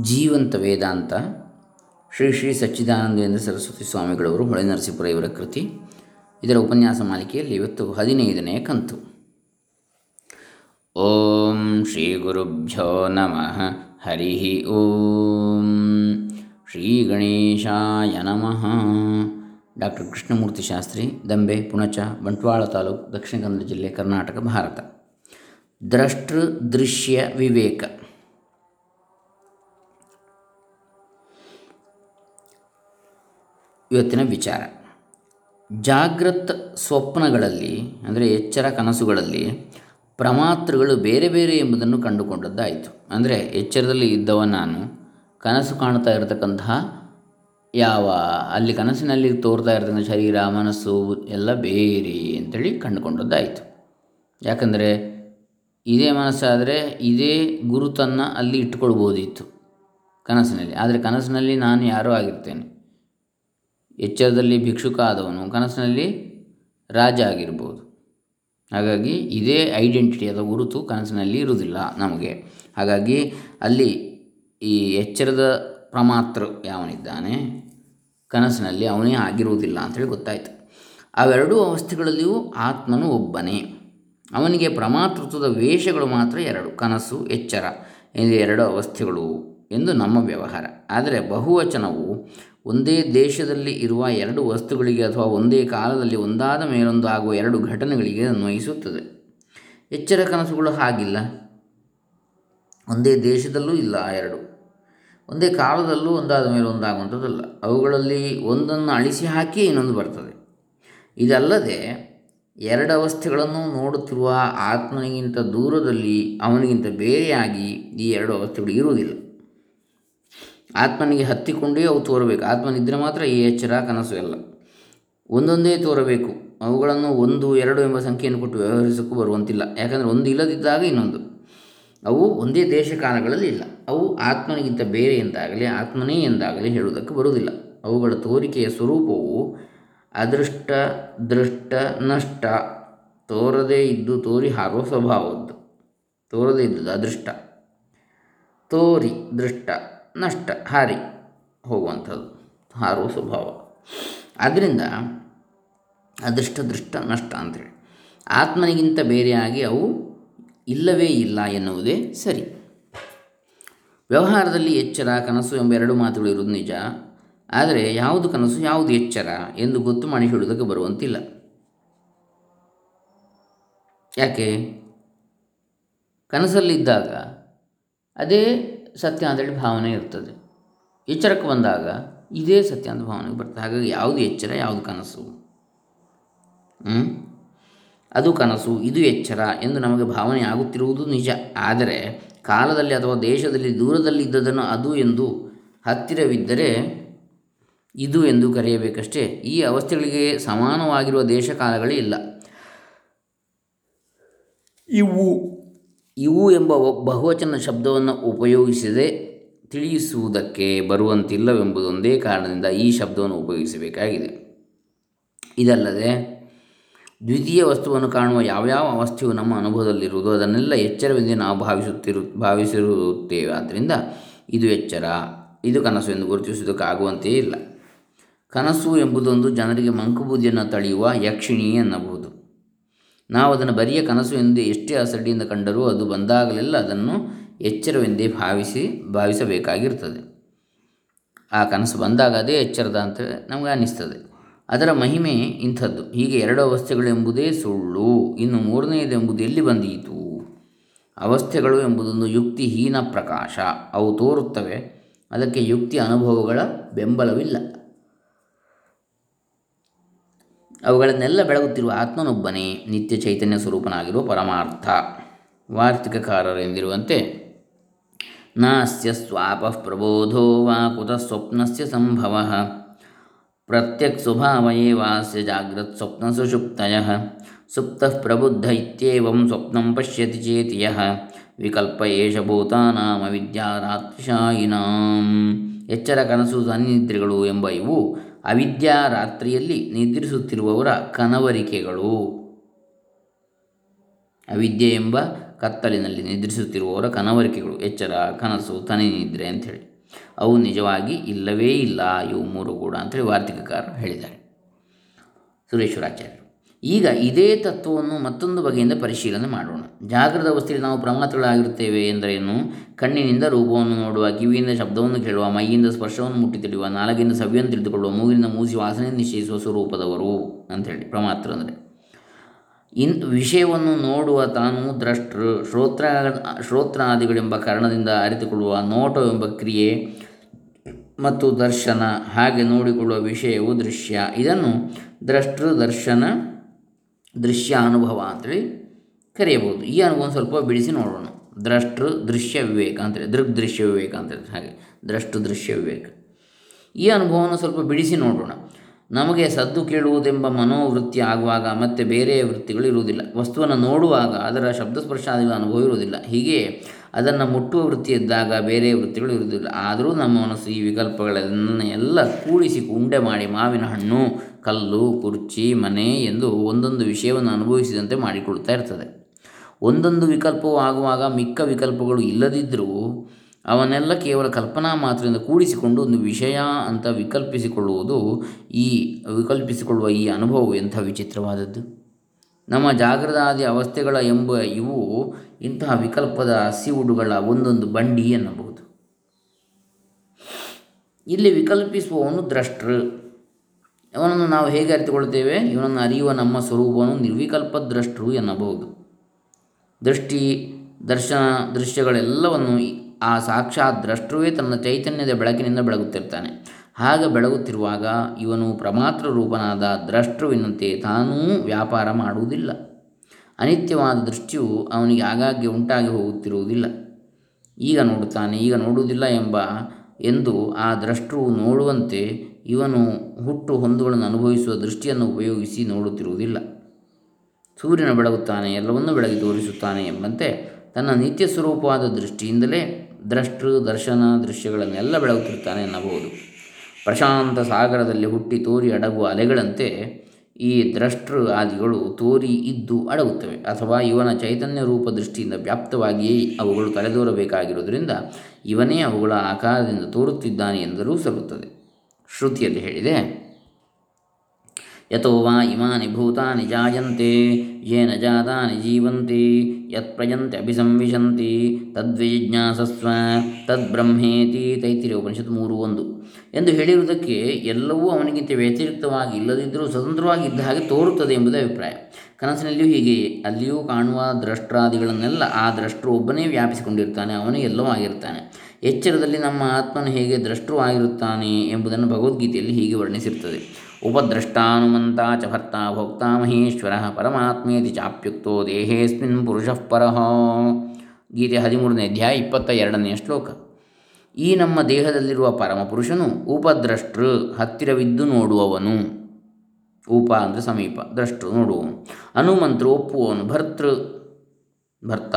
ಜೀವಂತ ವೇದಾಂತ ಶ್ರೀ ಶ್ರೀ ಸಚ್ಚಿದಾನಂದೇಂದ್ರ ಸರಸ್ವತಿ ಸ್ವಾಮಿಗಳವರು ಹೊಳೆ ನರಸೀಪುರ ಇವರ ಕೃತಿ. ಇದರ ಉಪನ್ಯಾಸ ಮಾಲಿಕೆಯಲ್ಲಿ ಇವತ್ತು ಹದಿನೈದನೆಯ ಕಂತು. ಓಂ ಶ್ರೀ ಗುರುಭ್ಯೋ ನಮಃ. ಹರಿ ಓಂ. ಶ್ರೀ ಗಣೇಶಾಯ ನಮಃ. ಡಾಕ್ಟರ್ ಕೃಷ್ಣಮೂರ್ತಿ ಶಾಸ್ತ್ರಿ, ದಂಬೆ, ಪುಣಚ, ಬಂಟ್ವಾಳ ತಾಲೂಕು, ದಕ್ಷಿಣ ಕನ್ನಡ ಜಿಲ್ಲೆ ಕರ್ನಾಟಕ, ಭಾರತ. ದ್ರಷ್ಟೃ ದೃಶ್ಯ ವಿವೇಕ. ಇವತ್ತಿನ ವಿಚಾರ. ಜಾಗೃತ ಸ್ವಪ್ನಗಳಲ್ಲಿ, ಅಂದರೆ ಎಚ್ಚರ ಕನಸುಗಳಲ್ಲಿ ಪ್ರಮಾತೃಗಳು ಬೇರೆ ಬೇರೆ ಎಂಬುದನ್ನು ಕಂಡುಕೊಂಡದ್ದಾಯಿತು. ಅಂದರೆ ಎಚ್ಚರದಲ್ಲಿ ಇದ್ದವ ನಾನು, ಕನಸು ಕಾಣ್ತಾ ಇರತಕ್ಕಂತಹ ಯಾವ, ಅಲ್ಲಿ ಕನಸಿನಲ್ಲಿ ತೋರ್ತಾ ಇರತಕ್ಕಂಥ ಶರೀರ, ಮನಸ್ಸು ಎಲ್ಲ ಬೇರೆ ಅಂತೇಳಿ ಕಂಡುಕೊಂಡದ್ದಾಯಿತು. ಯಾಕಂದರೆ ಇದೇ ಮನಸ್ಸಾದರೆ ಇದೇ ಗುರುತನ್ನು ಅಲ್ಲಿ ಇಟ್ಟುಕೊಳ್ಬೋದಿತ್ತು ಕನಸಿನಲ್ಲಿ. ಆದರೆ ಕನಸಿನಲ್ಲಿ ನಾನು ಯಾರೋ ಆಗಿರ್ತೇನೆ. ಎಚ್ಚರದಲ್ಲಿ ಭಿಕ್ಷುಕ ಆದವನು ಕನಸಿನಲ್ಲಿ ರಾಜ ಆಗಿರ್ಬೋದು. ಹಾಗಾಗಿ ಇದೇ ಐಡೆಂಟಿಟಿ ಅಥವಾ ಗುರುತು ಕನಸಿನಲ್ಲಿ ಇರುವುದಿಲ್ಲ ನಮಗೆ. ಹಾಗಾಗಿ ಅಲ್ಲಿ ಈ ಎಚ್ಚರದ ಪ್ರಮಾತೃ ಯಾವನಿದ್ದಾನೆ? ಕನಸಿನಲ್ಲಿ ಅವನೇ ಆಗಿರುವುದಿಲ್ಲ ಅಂಥೇಳಿ ಗೊತ್ತಾಯಿತು. ಅವೆರಡೂ ಅವಸ್ಥೆಗಳಲ್ಲಿಯೂ ಆತ್ಮನು ಒಬ್ಬನೇ. ಅವನಿಗೆ ಪ್ರಮಾತೃತ್ವದ ವೇಷಗಳು ಮಾತ್ರ ಎರಡು, ಕನಸು, ಎಚ್ಚರ. ಎಂದು ಎರಡು ಅವಸ್ಥೆಗಳು ಎಂದು ನಮ್ಮ ವ್ಯವಹಾರ. ಆದರೆ ಬಹುವಚನವು ಒಂದೇ ದೇಶದಲ್ಲಿ ಇರುವ ಎರಡು ವಸ್ತುಗಳಿಗೆ ಅಥವಾ ಒಂದೇ ಕಾಲದಲ್ಲಿ ಒಂದಾದ ಮೇಲೊಂದು ಆಗುವ ಎರಡು ಘಟನೆಗಳಿಗೆ ಅನ್ವಯಿಸುತ್ತದೆ. ಎಚ್ಚರ ಕನಸುಗಳು ಹಾಗಿಲ್ಲ. ಒಂದೇ ದೇಶದಲ್ಲೂ ಇಲ್ಲ ಆ ಎರಡು. ಒಂದೇ ಕಾಲದಲ್ಲೂ ಒಂದಾದ ಮೇಲೆ ಒಂದಾಗುವಂಥದ್ದಲ್ಲ ಅವುಗಳಲ್ಲಿ ಒಂದನ್ನು ಅಳಿಸಿ ಹಾಕಿ ಇನ್ನೊಂದು ಬರ್ತದೆ. ಇದಲ್ಲದೆ ಎರಡು ಅವಸ್ಥೆಗಳನ್ನು ನೋಡುತ್ತಿರುವ ಆತ್ಮನಿಗಿಂತ ದೂರದಲ್ಲಿ ಅವನಿಗಿಂತ ಬೇರೆಯಾಗಿ ಈ ಎರಡು ಅವಸ್ಥೆಗಳು ಇರುವುದಿಲ್ಲ. ಆತ್ಮನಿಗೆ ಹತ್ತಿಕೊಂಡೇ ಅವು ತೋರಬೇಕು. ಆತ್ಮನಿದ್ರೆ ಮಾತ್ರ ಈ ಎಚ್ಚರ, ಕನಸು ಎಲ್ಲ. ಒಂದೊಂದೇ ತೋರಬೇಕು. ಅವುಗಳನ್ನು ಒಂದು, ಎರಡು ಎಂಬ ಸಂಖ್ಯೆಯನ್ನು ಕೊಟ್ಟು ವ್ಯವಹರಿಸೋಕ್ಕೂ ಬರುವಂತಿಲ್ಲ. ಯಾಕಂದರೆ ಒಂದು ಇಲ್ಲದಿದ್ದಾಗ ಇನ್ನೊಂದು. ಅವು ಒಂದೇ ದೇಶ ಕಾಲಗಳಲ್ಲಿ ಇಲ್ಲ. ಅವು ಆತ್ಮನಿಗಿಂತ ಬೇರೆ ಎಂದಾಗಲಿ, ಆತ್ಮನೇ ಎಂದಾಗಲಿ ಹೇಳುವುದಕ್ಕೆ ಬರುವುದಿಲ್ಲ. ಅವುಗಳ ತೋರಿಕೆಯ ಸ್ವರೂಪವು ಅದೃಷ್ಟ, ದೃಷ್ಟ, ನಷ್ಟ, ತೋರದೇ ಇದ್ದು ತೋರಿ ಹಾರುವ ಸ್ವಭಾವದ್ದು. ತೋರದೇ ಇದ್ದುದು ಅದೃಷ್ಟ. ತೋರಿ, ದೃಷ್ಟ. ನಷ್ಟ ಹಾರಿ ಹೋಗುವಂಥದ್ದು. ಹಾರುವ ಸ್ವಭಾವ. ಆದ್ದರಿಂದ ಅದೃಷ್ಟ, ದೃಷ್ಟ, ನಷ್ಟ ಅಂತೇಳಿ ಆತ್ಮನಿಗಿಂತ ಬೇರೆಯಾಗಿ ಅವು ಇಲ್ಲವೇ ಇಲ್ಲ ಎನ್ನುವುದೇ ಸರಿ. ವ್ಯವಹಾರದಲ್ಲಿ ಎಚ್ಚರ, ಕನಸು ಎಂಬ ಎರಡು ಮಾತುಗಳು ಇರುವುದು ನಿಜ. ಆದರೆ ಯಾವುದು ಕನಸು, ಯಾವುದು ಎಚ್ಚರ ಎಂದು ಗೊತ್ತು ಮಾಡಿ ಹೇಳುವುದಕ್ಕೆ ಬರುವಂತಿಲ್ಲ. ಯಾಕೆ? ಕನಸಲ್ಲಿದ್ದಾಗ ಅದೇ ಸತ್ಯ ಅಂತೇಳಿ ಭಾವನೆ ಇರ್ತದೆ. ಎಚ್ಚರಕ್ಕೆ ಬಂದಾಗ ಇದೇ ಸತ್ಯ ಅಂತ ಭಾವನೆ ಬರ್ತದೆ. ಹಾಗಾಗಿ ಯಾವುದು ಎಚ್ಚರ, ಯಾವುದು ಕನಸು? ಅದು ಕನಸು, ಇದು ಎಚ್ಚರ ಎಂದು ನಮಗೆ ಭಾವನೆ ಆಗುತ್ತಿರುವುದು ನಿಜ. ಆದರೆ ಕಾಲದಲ್ಲಿ ಅಥವಾ ದೇಶದಲ್ಲಿ ದೂರದಲ್ಲಿ ಇದ್ದದನ್ನು ಅದು ಎಂದು ಹತ್ತಿರವಿದ್ದರೆ ಇದು ಎಂದು ಕರೆಯಬೇಕಷ್ಟೇ. ಈ ಅವಸ್ಥೆಗಳಿಗೆ ಸಮಾನವಾಗಿರುವ ದೇಶ ಕಾಲಗಳೇ ಇಲ್ಲ. ಇವು ಇವು ಎಂಬ ಬಹುವಚನ ಶಬ್ದವನ್ನು ಉಪಯೋಗಿಸದೆ ತಿಳಿಸುವುದಕ್ಕೆ ಬರುವಂತಿಲ್ಲವೆಂಬುದೊಂದೇ ಕಾರಣದಿಂದ ಈ ಶಬ್ದವನ್ನು ಉಪಯೋಗಿಸಬೇಕಾಗಿದೆ. ಇದಲ್ಲದೆ, ದ್ವಿತೀಯ ವಸ್ತುವನ್ನು ಕಾಣುವ ಯಾವ್ಯಾವ ಅವಸ್ಥೆಯು ನಮ್ಮ ಅನುಭವದಲ್ಲಿರುವುದು ಅದನ್ನೆಲ್ಲ ಎಚ್ಚರವೆಂದು ನಾವು ಭಾವಿಸುತ್ತಿರು, ಭಾವಿಸಿರುತ್ತೇವೆ. ಆದ್ದರಿಂದ ಇದು ಎಚ್ಚರ, ಇದು ಕನಸು ಎಂದು ಗುರುತಿಸುವುದಕ್ಕಾಗುವಂತೆಯೇ ಇಲ್ಲ. ಕನಸು ಎಂಬುದೊಂದು ಜನರಿಗೆ ಮಂಕುಬೂದಿಯನ್ನು ತಳೆಯುವ ಯಕ್ಷಿಣಿ ಎನ್ನಬಹುದು. ನಾವು ಅದನ್ನು ಬರಿಯ ಕನಸು ಎಂದು ಎಷ್ಟೇ ಅಸಡ್ಡಿಯಿಂದ ಕಂಡರೂ ಅದು ಬಂದಾಗಲೆಲ್ಲ ಅದನ್ನು ಎಚ್ಚರವೆಂದೇ ಭಾವಿಸಿ ಭಾವಿಸಬೇಕಾಗಿರ್ತದೆ ಆ ಕನಸು ಬಂದಾಗ ಅದೇ ಎಚ್ಚರದ ಅಂತ ನಮಗೆ ಅನ್ನಿಸ್ತದೆ. ಅದರ ಮಹಿಮೆ ಇಂಥದ್ದು. ಹೀಗೆ ಎರಡು ಅವಸ್ಥೆಗಳು ಎಂಬುದೇ ಸುಳ್ಳು. ಇನ್ನು ಮೂರನೆಯದೆಂಬುದು ಎಲ್ಲಿ ಬಂದೀತು? ಅವಸ್ಥೆಗಳು ಎಂಬುದೊಂದು ಯುಕ್ತಿಹೀನ ಪ್ರಕಾಶ. ಅವು ತೋರುತ್ತವೆ. ಅದಕ್ಕೆ ಯುಕ್ತಿ ಅನುಭವಗಳ ಬೆಂಬಲವಿಲ್ಲ. ಅವುಗಳನ್ನೆಲ್ಲ ಬೆಳಗುತ್ತಿರುವ ಆತ್ಮನೊಬ್ಬನೇ ನಿತ್ಯ ಚೈತನ್ಯ ಸ್ವರೂಪನಾಗಿರುವ ಪರಮಾರ್ಥ. ವಾರ್ತಿಕಕಾರರೆಂದಿರುವಂತೆ, ನಾಸ್ಯ ಸ್ವಾಪ ಪ್ರಬೋಧೋ ವಾ ಕುತ ಸ್ವಪ್ನಸ್ಯ ಸಂಭವ. ಪ್ರತ್ಯಕ್ ಸ್ವಭಾವಯೇವಾಸ್ಯ ಜಾಗ್ರತ್ ಸ್ವಪ್ನ ಸುಷುಪ್ತಯ ಸುಪ್ತ ಪ್ರಬುದ್ಧ ಇತ್ಯೇವಂ ಸ್ವಪ್ನಂ ಪಶ್ಯತಿ ಚೇತಿ ಯಃ. ವಿಕಲ್ಪ ಏಷ ಭೂತಾನಾಮ ವಿದ್ಯಾರಾತ್ರಿಶಾಯಿನಾಂ. ಎಚ್ಚರ ಕನಸು ಸನ್ನಿದ್ರೆಗಳು ಎಂಬ ಇವು ಅವಿದ್ಯಾ ರಾತ್ರಿಯಲ್ಲಿ ನಿದ್ರಿಸುತ್ತಿರುವವರ ಕನವರಿಕೆಗಳು. ಅವಿದ್ಯೆ ಎಂಬ ಕತ್ತಲಿನಲ್ಲಿ ನಿದ್ರಿಸುತ್ತಿರುವವರ ಕನವರಿಕೆಗಳು. ಎಚ್ಚರ, ಕನಸು, ತನಿ ನಿದ್ರೆ ಅಂಥೇಳಿ ಅವು ನಿಜವಾಗಿ ಇಲ್ಲವೇ ಇಲ್ಲ, ಇವು ಮೂರು ಕೂಡ ಅಂಥೇಳಿ ವಾರ್ತಿಕಕಾರರು ಹೇಳಿದ್ದಾರೆ. ಸುರೇಶ್ವರಾಚಾರ್ಯರು. ಈಗ ಇದೇ ತತ್ವವನ್ನು ಮತ್ತೊಂದು ಬಗೆಯಿಂದ ಪರಿಶೀಲನೆ ಮಾಡೋಣ. ಜಾಗೃತ ಅವಸ್ಥೆಯಲ್ಲಿ ನಾವು ಪ್ರಮಾತ್ರಗಳಾಗಿರುತ್ತೇವೆ ಎಂದರೇನು? ಕಣ್ಣಿನಿಂದ ರೂಪವನ್ನು ನೋಡುವ, ಕಿವಿಯಿಂದ ಶಬ್ದವನ್ನು ಕೇಳುವ, ಮೈಯಿಂದ ಸ್ಪರ್ಶವನ್ನು ಮುಟ್ಟಿ ತಿಳಿಯುವ ನಾಲಗಿಂದ ಸವಿಯನ್ನು ತಿಳಿದುಕೊಳ್ಳುವ, ಮೂಗಿನಿಂದ ಮೂಸಿ ವಾಸನೆ ನಿಶ್ಚಯಿಸುವ ಸ್ವರೂಪದವರು ಅಂಥೇಳಿ ಪ್ರಮಾತ್ರ ಅಂದರೆ. ಇನ್ ವಿಷಯವನ್ನು ನೋಡುವ ತಾನು ದ್ರಷ್ಟೃ, ಶ್ರೋತ್ರ, ಶ್ರೋತ್ರಾದಿಗಳೆಂಬ ಕಾರಣದಿಂದ ಅರಿತುಕೊಳ್ಳುವ, ನೋಟವೆಂಬ ಕ್ರಿಯೆ ಮತ್ತು ದರ್ಶನ, ಹಾಗೆ ನೋಡಿಕೊಳ್ಳುವ ವಿಷಯವು ದೃಶ್ಯ. ಇದನ್ನು ದ್ರಷ್ಟೃ ದರ್ಶನ ದೃಶ್ಯ ಅನುಭವ ಅಂತೇಳಿ ಕರೆಯಬಹುದು. ಈ ಅನುಭವ ಸ್ವಲ್ಪ ಬಿಡಿಸಿ ನೋಡೋಣ. ದ್ರಷ್ಟೃ ದೃಶ್ಯ ವಿವೇಕ ಅಂತೇಳಿ, ದೃಗ್ ದೃಶ್ಯ ವಿವೇಕ ಅಂತೇಳಿ ಹಾಗೆ, ದ್ರಷ್ಟು ದೃಶ್ಯ ವಿವೇಕ. ಈ ಅನುಭವವನ್ನು ಸ್ವಲ್ಪ ಬಿಡಿಸಿ ನೋಡೋಣ. ನಮಗೆ ಸದ್ದು ಕೇಳುವುದೆಂಬ ಮನೋವೃತ್ತಿ ಆಗುವಾಗ ಮತ್ತೆ ಬೇರೆ ವೃತ್ತಿಗಳು ಇರುವುದಿಲ್ಲ. ವಸ್ತುವನ್ನು ನೋಡುವಾಗ ಅದರ ಶಬ್ದಸ್ಪರ್ಶಾದಿಗಳ ಅನುಭವ ಇರುವುದಿಲ್ಲ. ಹೀಗೆ ಅದನ್ನು ಮುಟ್ಟುವ ವೃತ್ತಿ ಇದ್ದಾಗ ಬೇರೆ ವೃತ್ತಿಗಳು ಇರುವುದಿಲ್ಲ. ಆದರೂ ನಮ್ಮ ಮನಸ್ಸು ಈ ವಿಕಲ್ಪಗಳನ್ನು ಎಲ್ಲ ಕೂಡಿಸಿ, ಉಂಡೆ ಮಾಡಿ ಮಾವಿನ ಹಣ್ಣು ಕಲ್ಲು, ಕುರ್ಚಿ, ಮನೆ ಎಂದು ಒಂದೊಂದು ವಿಷಯವನ್ನು ಅನುಭವಿಸಿದಂತೆ ಮಾಡಿಕೊಳ್ತಾ ಇರ್ತದೆ. ಒಂದೊಂದು ವಿಕಲ್ಪವು ಆಗುವಾಗ ಮಿಕ್ಕ ವಿಕಲ್ಪಗಳು ಇಲ್ಲದಿದ್ದರೂ ಅವನ್ನೆಲ್ಲ ಕೇವಲ ಕಲ್ಪನಾ ಮಾತ್ರದಿಂದ ಕೂಡಿಸಿಕೊಂಡು ಒಂದು ವಿಷಯ ಅಂತ ವಿಕಲ್ಪಿಸಿಕೊಳ್ಳುವುದು ಈ, ವಿಕಲ್ಪಿಸಿಕೊಳ್ಳುವ ಈ ಅನುಭವವು ಎಂಥ ವಿಚಿತ್ರವಾದದ್ದು? ನಮ್ಮ ಜಾಗೃತಾದಿ ಅವಸ್ಥೆಗಳ ಎಂಬ ಇವು ಇಂತಹ ವಿಕಲ್ಪದ ಹಸಿವುಡುಗಳ ಒಂದೊಂದು ಬಂಡಿ ಎನ್ನಬಹುದು. ಇಲ್ಲಿ ವಿಕಲ್ಪಿಸುವವನು ದ್ರಷ್ಟೃ. ಅವನನ್ನು ನಾವು ಹೇಗೆ ಅರಿತುಕೊಳ್ಳುತ್ತೇವೆ? ಇವನನ್ನು ಅರಿಯುವ ನಮ್ಮ ಸ್ವರೂಪವನ್ನು ನಿರ್ವಿಕಲ್ಪ ದ್ರಷ್ಟ್ರು ಎನ್ನಬಹುದು. ದೃಷ್ಟಿ, ದರ್ಶನ, ದೃಶ್ಯಗಳೆಲ್ಲವನ್ನು ಆ ಸಾಕ್ಷಾತ್ ದ್ರಷ್ಟುವೇ ತನ್ನ ಚೈತನ್ಯದ ಬೆಳಕಿನಿಂದ ಬೆಳಗುತ್ತಿರ್ತಾನೆ ಹಾಗೆ ಬೆಳಗುತ್ತಿರುವಾಗ ಇವನು ಪ್ರಮಾತ್ರ ರೂಪನಾದ ದ್ರಷ್ಟುವಿನಂತೆ ತಾನೂ ವ್ಯಾಪಾರ ಮಾಡುವುದಿಲ್ಲ. ಅನಿತ್ಯವಾದ ದೃಷ್ಟಿಯು ಅವನಿಗೆ ಆಗಾಗ್ಗೆ ಉಂಟಾಗಿ ಹೋಗುತ್ತಿರುವುದಿಲ್ಲ. ಈಗ ನೋಡುತ್ತಾನೆ, ಈಗ ನೋಡುವುದಿಲ್ಲ ಎಂಬ ಎಂದು ಆ ದ್ರಷ್ಟೃವು ನೋಡುವಂತೆ ಇವನು ಹುಟ್ಟು ಹೊಂದುಗಳನ್ನು ಅನುಭವಿಸುವ ದೃಷ್ಟಿಯನ್ನು ಉಪಯೋಗಿಸಿ ನೋಡುತ್ತಿರುವುದಿಲ್ಲ. ಸೂರ್ಯನ ಬೆಳಗುತ್ತಾನೆ, ಎಲ್ಲವನ್ನೂ ಬೆಳಗಿ ತೋರಿಸುತ್ತಾನೆ ಎಂಬಂತೆ ತನ್ನ ನಿತ್ಯ ಸ್ವರೂಪವಾದ ದೃಷ್ಟಿಯಿಂದಲೇ ದ್ರಷ್ಟೃ, ದರ್ಶನ ದೃಶ್ಯಗಳನ್ನೆಲ್ಲ ಬೆಳಗುತ್ತಿರುತ್ತಾನೆ ಎನ್ನಬಹುದು. ಪ್ರಶಾಂತ ಸಾಗರದಲ್ಲಿ ಹುಟ್ಟಿ ತೋರಿ ಅಡಗುವ ಅಲೆಗಳಂತೆ ಈ ದ್ರಷ್ಟೃ ಆದಿಗಳು ತೋರಿ ಇದ್ದು ಅಡಗುತ್ತವೆ. ಅಥವಾ ಇವನ ಚೈತನ್ಯ ರೂಪ ದೃಷ್ಟಿಯಿಂದ ವ್ಯಾಪ್ತವಾಗಿಯೇ ಅವುಗಳು ತಲೆದೋರಬೇಕಾಗಿರುವುದರಿಂದ ಇವನೇ ಅವುಗಳ ಆಕಾರದಿಂದ ತೋರುತ್ತಿದ್ದಾನೆ ಎಂದರೂ ಸಲ್ಲುತ್ತದೆ. ಶ್ರುತಿಯಲ್ಲಿ ಹೇಳಿದೆ. ಯಥೋ ವಾ ಇಮಾನಿ ಭೂತಾನಿ ಜಾಯಂತೆ, ಯೇನ ಜಾತಾನಿ ಜೀವಂತಿ, ಯತ್ ಪ್ರಯಂತೆ ಅಭಿಸಂವಿಶಂತಿ ತದ್ವಿಜಿಜ್ಞಾಸಸ್ವ ತದ್ಬ್ರಹ್ಮೇತಿ ತೈತಿರಿ ಉಪನಿಷತ್ ಮೂರು ಒಂದು ಎಂದು ಹೇಳಿರುವುದಕ್ಕೆ ಎಲ್ಲವೂ ಅವನಿಗಿಂತ ವ್ಯತಿರಿಕ್ತವಾಗಿ ಇಲ್ಲದಿದ್ದರೂ ಸ್ವತಂತ್ರವಾಗಿ ಇದ್ದ ಹಾಗೆ ತೋರುತ್ತದೆ ಎಂಬುದೇ ಅಭಿಪ್ರಾಯ. ಕನಸಿನಲ್ಲಿಯೂ ಹೀಗೆಯೇ ಅಲ್ಲಿಯೂ ಕಾಣುವ ದ್ರಷ್ಟ್ರಾದಿಗಳನ್ನೆಲ್ಲ ಆ ದ್ರಷ್ಟರು ಒಬ್ಬನೇ ವ್ಯಾಪಿಸಿಕೊಂಡಿರ್ತಾನೆ, ಅವನೇ ಎಲ್ಲವೂ ಆಗಿರ್ತಾನೆ. ಎಚ್ಚರದಲ್ಲಿ ನಮ್ಮ ಆತ್ಮನು ಹೇಗೆ ದ್ರಷ್ಟೃ ಆಗಿರುತ್ತಾನೆ ಎಂಬುದನ್ನು ಭಗವದ್ಗೀತೆಯಲ್ಲಿ ಹೀಗೆ ವರ್ಣಿಸಿರುತ್ತದೆ. ಉಪದ್ರಷ್ಟಾನುಮಂತ ಚ ಭರ್ತಾ ಭೋಕ್ತ ಮಹೇಶ್ವರ ಪರಮಾತ್ಮೇತಿ ಚಾಪ್ಯುಕ್ತೋ ದೇಹೇಸ್ಮಿನ್ ಪುರುಷ ಪರಹ ಗೀತೆ ಹದಿಮೂರನೇ ಅಧ್ಯಾಯ ಇಪ್ಪತ್ತ ಎರಡನೆಯ ಶ್ಲೋಕ. ಈ ನಮ್ಮ ದೇಹದಲ್ಲಿರುವ ಪರಮಪುರುಷನು ಉಪದ್ರಷ್ಟೃ ಹತ್ತಿರವಿದ್ದು ನೋಡುವವನು. ಉಪ ಅಂದರೆ ಸಮೀಪ, ದ್ರಷ್ಟೃ ನೋಡುವವನು. ಹನುಮಂತ್ರು ಒಪ್ಪುವವನು, ಭರ್ತೃ, ಭರ್ತ.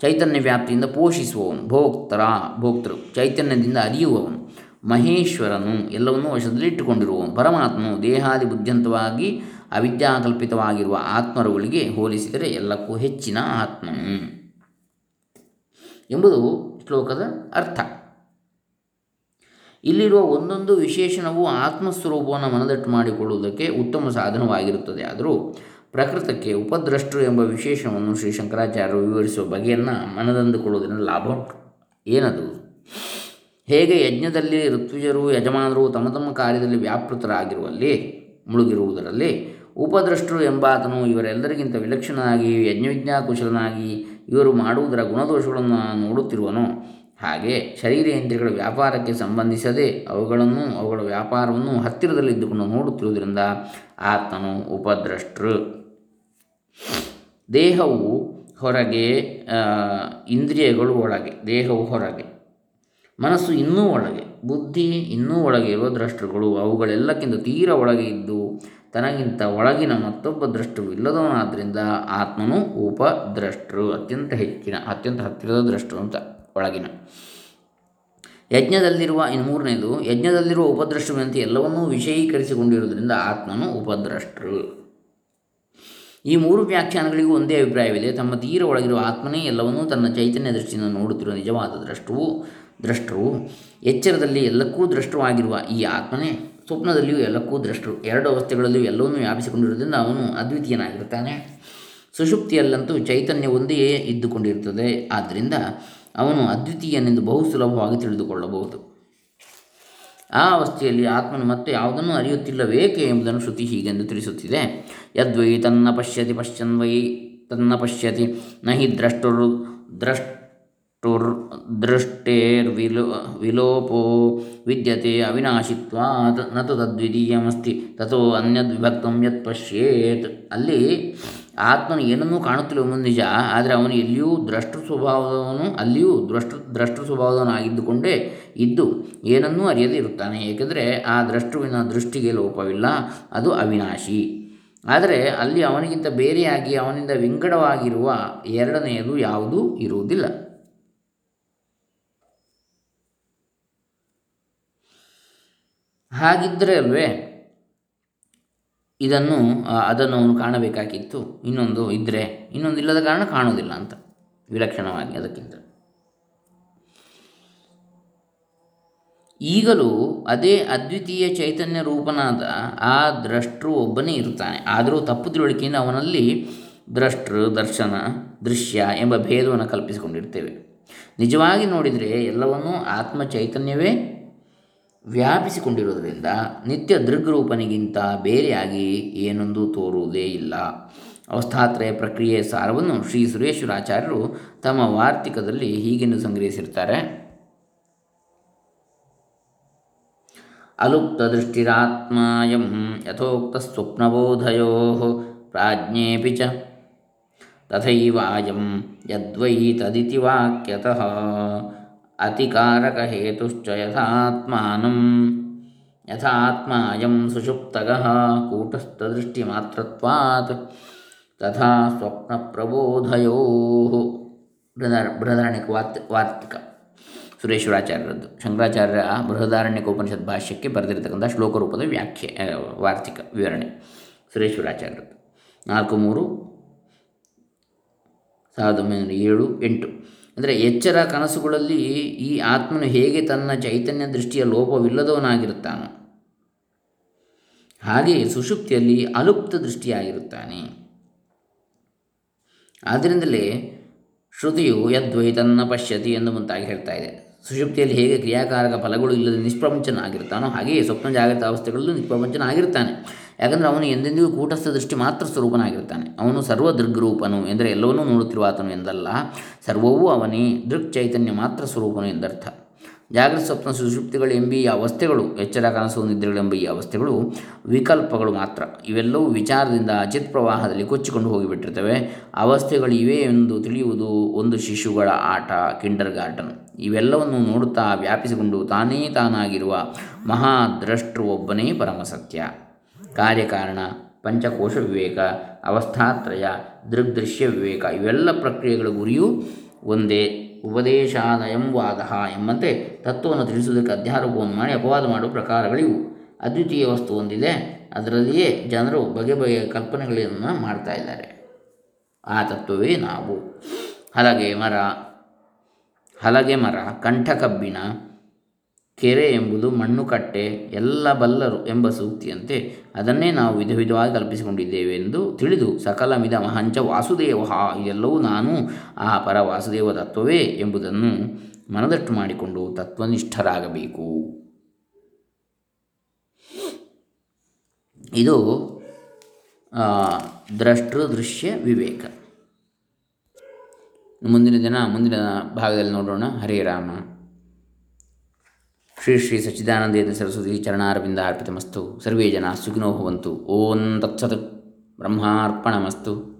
ಚೈತನ್ಯ ವ್ಯಾಪ್ತಿಯಿಂದ ಪೋಷಿಸುವವನು, ಭೋಕ್ತರ, ಭೋಕ್ತೃ, ಚೈತನ್ಯದಿಂದ ಅರಿಯುವವನು, ಮಹೇಶ್ವರನು ಎಲ್ಲವನ್ನೂ ವಶದಲ್ಲಿಟ್ಟುಕೊಂಡಿರುವವನು ಪರಮಾತ್ಮನು ದೇಹಾದಿ ಬುದ್ಧಿಯಂತವಾಗಿ ಅವಿದ್ಯಾಕಲ್ಪಿತವಾಗಿರುವ ಆತ್ಮರುಗಳಿಗೆ ಹೋಲಿಸಿದರೆ ಎಲ್ಲಕ್ಕೂ ಹೆಚ್ಚಿನ ಆತ್ಮನು ಎಂಬುದು ಶ್ಲೋಕದ ಅರ್ಥ. ಇಲ್ಲಿರುವ ಒಂದೊಂದು ವಿಶೇಷಣವು ಆತ್ಮಸ್ವರೂಪವನ್ನು ಮನದಟ್ಟು ಮಾಡಿಕೊಳ್ಳುವುದಕ್ಕೆ ಉತ್ತಮ ಸಾಧನವಾಗಿರುತ್ತದೆ. ಆದರೂ ಪ್ರಕೃತಕ್ಕೆ ಉಪದ್ರಷ್ಟು ಎಂಬ ವಿಶೇಷವನ್ನು ಶ್ರೀ ಶಂಕರಾಚಾರ್ಯರು ವಿವರಿಸುವ ಬಗೆಯನ್ನು ಮನದಂದುಕೊಳ್ಳುವುದರಿಂದ ಲಾಭ ಉಂಟು. ಏನದು? ಹೇಗೆ ಯಜ್ಞದಲ್ಲಿ ಋತ್ವಿಜರು, ಯಜಮಾನರು ತಮ್ಮ ತಮ್ಮ ಕಾರ್ಯದಲ್ಲಿ ವ್ಯಾಪೃತರಾಗಿರುವಲ್ಲಿ, ಮುಳುಗಿರುವುದರಲ್ಲಿ ಉಪದ್ರಷ್ಟರು ಎಂಬಾತನು ಇವರೆಲ್ಲರಿಗಿಂತ ವಿಲಕ್ಷಣನಾಗಿ ಯಜ್ಞವಿಜ್ಞಾ ಕುಶಲನಾಗಿ ಇವರು ಮಾಡುವುದರ ಗುಣದೋಷಗಳನ್ನು ನೋಡುತ್ತಿರುವನು. ಹಾಗೆ ಶರೀರೇಂದ್ರಿಯಗಳ ವ್ಯಾಪಾರಕ್ಕೆ ಸಂಬಂಧಿಸದೆ ಅವುಗಳನ್ನು, ಅವುಗಳ ವ್ಯಾಪಾರವನ್ನು ಹತ್ತಿರದಲ್ಲಿ ಇದ್ದುಕೊಂಡು ನೋಡುತ್ತಿರುವುದರಿಂದ ಆತನು ಉಪದ್ರಷ್ಟೃ ದೇಹವು ಹೊರಗೆ ಇಂದ್ರಿಯಗಳು ಒಳಗೆ, ದೇಹವು ಹೊರಗೆ. ಮನಸ್ಸು ಇನ್ನೂ ಒಳಗೆ, ಬುದ್ಧಿ ಇನ್ನೂ ಒಳಗೆ ಇರುವ ದ್ರಷ್ಟರುಗಳು ಅವುಗಳೆಲ್ಲಕ್ಕಿಂತ ತೀರ ಒಳಗೆ ಇದ್ದು, ತನಗಿಂತ ಒಳಗಿನ ಮತ್ತೊಬ್ಬ ದೃಷ್ಟು ಇಲ್ಲದವನಾದ್ದರಿಂದ ಆತ್ಮನು ಉಪದ್ರಷ್ಟರು ಅತ್ಯಂತ ಹೆಚ್ಚಿನ, ಅತ್ಯಂತ ಹತ್ತಿರದ ದೃಷ್ಟು ಅಂತ ಒಳಗಿನ. ಯಜ್ಞದಲ್ಲಿರುವ, ಇನ್ನು ಮೂರನೇದು, ಯಜ್ಞದಲ್ಲಿರುವ ಉಪದ್ರಷ್ಟುವಿನಂತೆ ಎಲ್ಲವನ್ನೂ ವಿಷಯೀಕರಿಸಿಕೊಂಡಿರುವುದರಿಂದ ಆತ್ಮನು ಉಪದ್ರಷ್ಟರು ಈ ಮೂರು ವ್ಯಾಖ್ಯಾನಗಳಿಗೂ ಒಂದೇ ಅಭಿಪ್ರಾಯವಿದೆ. ತಮ್ಮ ತೀರ ಒಳಗಿರುವ ಆತ್ಮನೇ ಎಲ್ಲವನ್ನೂ ತನ್ನ ಚೈತನ್ಯ ದೃಷ್ಟಿಯಿಂದ ನೋಡುತ್ತಿರುವ ನಿಜವಾದ ದ್ರಷ್ಟುವು, ದ್ರಷ್ಟರು. ಎಚ್ಚರದಲ್ಲಿ ಎಲ್ಲಕ್ಕೂ ದೃಷ್ಟವಾಗಿರುವ ಈ ಆತ್ಮನೇ ಸ್ವಪ್ನದಲ್ಲಿಯೂ ಎಲ್ಲಕ್ಕೂ ದೃಷ್ಟರು ಎರಡು ಅವಸ್ಥೆಗಳಲ್ಲಿಯೂ ಎಲ್ಲವನ್ನೂ ವ್ಯಾಪಿಸಿಕೊಂಡಿರುವುದರಿಂದ ಅವನು ಅದ್ವಿತೀಯನಾಗಿರುತ್ತಾನೆ. ಸುಷುಪ್ತಿಯಲ್ಲಂತೂ ಚೈತನ್ಯ ಒಂದೇ ಇದ್ದುಕೊಂಡಿರುತ್ತದೆ. ಆದ್ದರಿಂದ ಅವನು ಅದ್ವಿತೀಯನೆಂದು ಬಹು ಸುಲಭವಾಗಿ ತಿಳಿದುಕೊಳ್ಳಬಹುದು. ಆ ಅವಸ್ಥೆಯಲ್ಲಿ ಆತ್ಮನು ಮತ್ತೆ ಯಾವುದನ್ನು ಅರಿಯುತ್ತಿಲ್ಲವೇಕೆ ಎಂಬುದನ್ನು ಶ್ರುತಿ ಹೀಗೆಂದು ತಿಳಿಸುತ್ತಿದೆ. ಯದ್ವೈ ತನ್ನ ಪಶ್ಯತಿ ಪಶ್ಯನ್ವೈ, ತನ್ನ ಪಶ್ಯತಿ ನ ಹಿ ದ್ರಷ್ಟುರ್ ದೃಷ್ಟೇರ್ ವಿಲೋ, ವಿಲೋಪೋ ವಿದ್ಯತೆ ಅವಿನಾಶಿತ್ವಾತ್ ನತು ತದ್ವಿತೀಯಮಸ್ತಿ ತಥೋ ಅನ್ಯದ್ವಿಭಕ್ತಂ ಯತ್ ಪಶ್ಯೇತ್ ಅಲ್ಲಿ ಆತ್ಮನು ಏನನ್ನೂ ಕಾಣುತ್ತಿಲ್ಲ ನಿಜ. ಆದರೆ ಅವನು ಎಲ್ಲಿಯೂ ದ್ರಷ್ಟು ಸ್ವಭಾವದವನು ಅಲ್ಲಿಯೂ ದ್ರಷ್ಟು ದ್ರಷ್ಟು ಸ್ವಭಾವದವನಾಗಿದ್ದುಕೊಂಡೇ ಇದ್ದು ಏನನ್ನೂ ಅರಿಯದೇ ಇರುತ್ತಾನೆ. ಏಕೆಂದರೆ ಆ ದ್ರಷ್ಟುವಿನ ದೃಷ್ಟಿಗೆ ಲೋಪವಿಲ್ಲ, ಅದು ಅವಿನಾಶಿ. ಆದರೆ ಅಲ್ಲಿ ಅವನಿಗಿಂತ ಬೇರೆಯಾಗಿ, ಅವನಿಂದ ವಿಂಗಡವಾಗಿರುವ ಎರಡನೆಯದು ಯಾವುದೂ ಇರುವುದಿಲ್ಲ. ಹಾಗಿದ್ದರೆ ಅಲ್ವೇ ಇದನ್ನು ಅದನ್ನು ಅವನು ಕಾಣಬೇಕಾಗಿತ್ತು. ಇನ್ನೊಂದು ಇದ್ದರೆ ಇನ್ನೊಂದು ಇಲ್ಲದ ಕಾರಣ ಕಾಣೋದಿಲ್ಲ ಅಂತ. ವಿಲಕ್ಷಣವಾಗಿ ಅದಕ್ಕಿಂತ. ಈಗಲೂ ಅದೇ ಅದ್ವಿತೀಯ ಚೈತನ್ಯ ರೂಪನಾದ ಆ ದ್ರಷ್ಟೃ ಒಬ್ಬನೇ ಇರುತ್ತಾನೆ. ಆದರೂ ತಪ್ಪು ತಿಳುವಳಿಕೆಯಿಂದ ಅವನಲ್ಲಿ ದ್ರಷ್ಟೃ, ದರ್ಶನ, ದೃಶ್ಯ ಎಂಬ ಭೇದವನ್ನು ಕಲ್ಪಿಸಿಕೊಂಡಿರ್ತೇವೆ. ನಿಜವಾಗಿ ನೋಡಿದರೆ ಎಲ್ಲವನ್ನೂ ಆತ್ಮ ಚೈತನ್ಯವೇ ವ್ಯಾಪಿಸಿಕೊಂಡಿರುವುದರಿಂದ ನಿತ್ಯ ದೃಗ್ರೂಪನಿಗಿಂತ ಬೇರೆಯಾಗಿ ಏನೊಂದು ತೋರುವುದೇ ಇಲ್ಲ. ಅವಸ್ಥಾತ್ರಯ ಪ್ರಕ್ರಿಯೆಯ ಸಾರವನ್ನು ಶ್ರೀ ಸುರೇಶ್ವರಾಚಾರ್ಯರು ತಮ್ಮ ವಾರ್ತಿಕದಲ್ಲಿ ಹೀಗೆಂದು ಸಂಗ್ರಹಿಸಿರ್ತಾರೆ ಅಲುಪ್ತದೃಷ್ಟಿರಾತ್ಮಾಯಂ ಯಥೋಕ್ತಸ್ವಪ್ನಬೋಧಯೋ ಪ್ರಾಜ್ಞೇಪಿ ಚ ತಥೈವಾಯಂ ಯದ್ವೈ ತದಿತಿ ವಾಕ್ಯತಃ ಅತಿಕಾರಕಹೇತುಶ್ಚ ಯಥಾತ್ಮಾನಂ. ಯಥಾತ್ಮಾಯಂ ಸುಷುಪ್ತಗಃ ಕೂಟಸ್ಥದೃಷ್ಟಿಮಾತ್ರತ್ವಾತ್. ತಥಾ ಸ್ವಪ್ನಪ್ರಬೋಧಯೋ. ಬೃಹದಾರ, ಬೃಹದಾರಣ್ಯಕ ವಾತ್, ವಾರ್ತಿಕ ಸುರೇಶ್ವರಾಚಾರ್ಯರದ್ದು. ಶಂಕರಾಚಾರ್ಯ ಬೃಹದಾರಣ್ಯಕ ಉಪನಿಷತ್ ಭಾಷ್ಯಕ್ಕೆ ಬರೆದಿರತಕ್ಕಂಥ ಶ್ಲೋಕ ರೂಪದ ವ್ಯಾಖ್ಯೆ ವಾರ್ತಿಕ ವಿವರಣೆ ಸುರೇಶ್ವರಾಚಾರ್ಯರದ್ದು. ನಾಲ್ಕು ಮೂರು. ಸಾವಿರದ ಒಂಬೈನೂರ ಏಳು, ಎಂಟು. ಅಂದರೆ ಎಚ್ಚರ ಕನಸುಗಳಲ್ಲಿ ಈ ಆತ್ಮನು ಹೇಗೆ ತನ್ನ ಚೈತನ್ಯ ದೃಷ್ಟಿಯ ಲೋಪವಿಲ್ಲದವನಾಗಿರುತ್ತಾನೋ. ಹಾಗೆಯೇ ಸುಷುಪ್ತಿಯಲ್ಲಿ ಅಲುಪ್ತ ದೃಷ್ಟಿಯಾಗಿರುತ್ತಾನೆ. ಆದ್ದರಿಂದಲೇ ಶ್ರುತಿಯು ಯದ್ವೈ ತನ್ನ ಪಶ್ಯತಿ ಎಂದು ಮುಂತಾಗಿ ಹೇಳ್ತಾ ಇದೆ. ಸುಷುಪ್ತಿಯಲ್ಲಿ ಹೇಗೆ ಕ್ರಿಯಾಕಾರಕ ಫಲಗಳು ಇಲ್ಲದೆ ನಿಷ್ಪ್ರಪಂಚನ ಆಗಿರ್ತಾನೋ ಹಾಗೆಯೇ ಸ್ವಪ್ನ ಜಾಗೃತ ಅವಸ್ಥೆಗಳಲ್ಲೂ ನಿಷ್ಪ್ರಪಂಚನ ಆಗಿರ್ತಾನೆ ಯಾಕಂದರೆ ಅವನು ಎಂದೆಂದಿಗೂ ಕೂಟಸ್ಥ ದೃಷ್ಟಿ ಮಾತ್ರ ಸ್ವರೂಪನಾಗಿರ್ತಾನೆ ಅವನು ಸರ್ವ ದೃಗ್ರೂಪನು ಎಂದರೆ ಎಲ್ಲವನ್ನೂ ನೋಡುತ್ತಿರುವ ಆತನು ಎಂದಲ್ಲ, ಸರ್ವವೂ ಅವನೇ. ದೃಕ್ ಚೈತನ್ಯ ಮಾತ್ರ ಸ್ವರೂಪನು ಎಂದರ್ಥ. ಜಾಗೃತ ಸ್ವಪ್ನ ಸುಷುಪ್ತಿಗಳು ಎಂಬ ಈ ಅವಸ್ಥೆಗಳು, ಎಚ್ಚರ ಕನಸು ನಿದ್ರೆಗಳೆಂಬ ಈ ಅವಸ್ಥೆಗಳು, ವಿಕಲ್ಪಗಳು ಮಾತ್ರ. ಇವೆಲ್ಲವೂ ವಿಚಾರದಿಂದ ಅಚಿತ್ ಪ್ರವಾಹದಲ್ಲಿ ಕೊಚ್ಚಿಕೊಂಡು ಹೋಗಿಬಿಟ್ಟಿರ್ತವೆ. ಅವಸ್ಥೆಗಳು ಇವೆ ಎಂದು ತಿಳಿಯುವುದು ಒಂದು ಶಿಶುಗಳ ಆಟ ಕಿಂಡರ್ ಗಾರ್ಡನ್ ಇವೆಲ್ಲವನ್ನು ನೋಡುತ್ತಾ ವ್ಯಾಪಿಸಿಕೊಂಡು ತಾನೇ ತಾನಾಗಿರುವ ಮಹಾದ್ರಷ್ಟೃ ಒಬ್ಬನೇ ಪರಮಸತ್ಯ. ಕಾರ್ಯಕಾರಣ ಪಂಚಕೋಶ ವಿವೇಕ ಅವಸ್ಥಾತ್ರಯ ದೃಗ್ದೃಶ್ಯ ವಿವೇಕ ಇವೆಲ್ಲ ಪ್ರಕ್ರಿಯೆಗಳ ಗುರಿಯೂ ಒಂದೇ. ಉಪದೇಶಾನಯಂ ವಾದ ಎಂಬಂತೆ ತತ್ವವನ್ನು ತಿಳಿಸುವುದಕ್ಕೆ ಅಧ್ಯಾರೋಪವನ್ನು ಮಾಡಿ ಅಪವಾದ ಮಾಡುವ ಪ್ರಕಾರಗಳಿವು. ಅದ್ವಿತೀಯ ವಸ್ತು ಒಂದಿದೆ, ಅದರಲ್ಲಿಯೇ ಜನರು ಬಗೆ ಬಗೆಯ ಕಲ್ಪನೆಗಳನ್ನು ಮಾಡ್ತಾ ಇದ್ದಾರೆ. ಆ ತತ್ವವೇ ನಾವು. ಹಲಗೆ ಮರ ಹಲಗೆ ಮರ, ಕಂಠಕಬ್ಬಿಣ ಕೆರೆ ಎಂಬುದು ಮಣ್ಣು ಕಟ್ಟೆ ಎಲ್ಲ ಬಲ್ಲರು ಎಂಬ ಸೂಕ್ತಿಯಂತೆ ಅದನ್ನೇ ನಾವು ವಿಧ ವಿಧವಾಗಿ ಕಲ್ಪಿಸಿಕೊಂಡಿದ್ದೇವೆ ಎಂದು ತಿಳಿದು ಸಕಲ ಮಿದ ಮಹಂಚ ವಾಸುದೇವ, ಇದೆಲ್ಲವೂ ನಾನು ಆ ಪರ ವಾಸುದೇವ ತತ್ವವೇ ಎಂಬುದನ್ನು ಮನದಟ್ಟು ಮಾಡಿಕೊಂಡು ತತ್ವನಿಷ್ಠರಾಗಬೇಕು. ಇದು ದ್ರಷ್ಟೃ ದೃಶ್ಯ ವಿವೇಕ. ಮುಂದಿನ ದಿನ, ಮುಂದಿನ ಭಾಗದಲ್ಲಿ ನೋಡೋಣ. ಹರೇ ರಾಮ. ಶ್ರೀ ಶ್ರೀ ಸಚ್ಚಿದಾನಂದೇಂದ್ರ ಸರಸ್ವತಿ ಚರಣಾರವಿಂದ ಅರ್ಪಿತಮಸ್ತು. ಸರ್ವೇ ಜನ ಸುಖಿನೋ ಭವಂತು. ಓಂ ತತ್ಸತ್. ಬ್ರಹ್ಮಾರ್ಪಣಮಸ್ತು.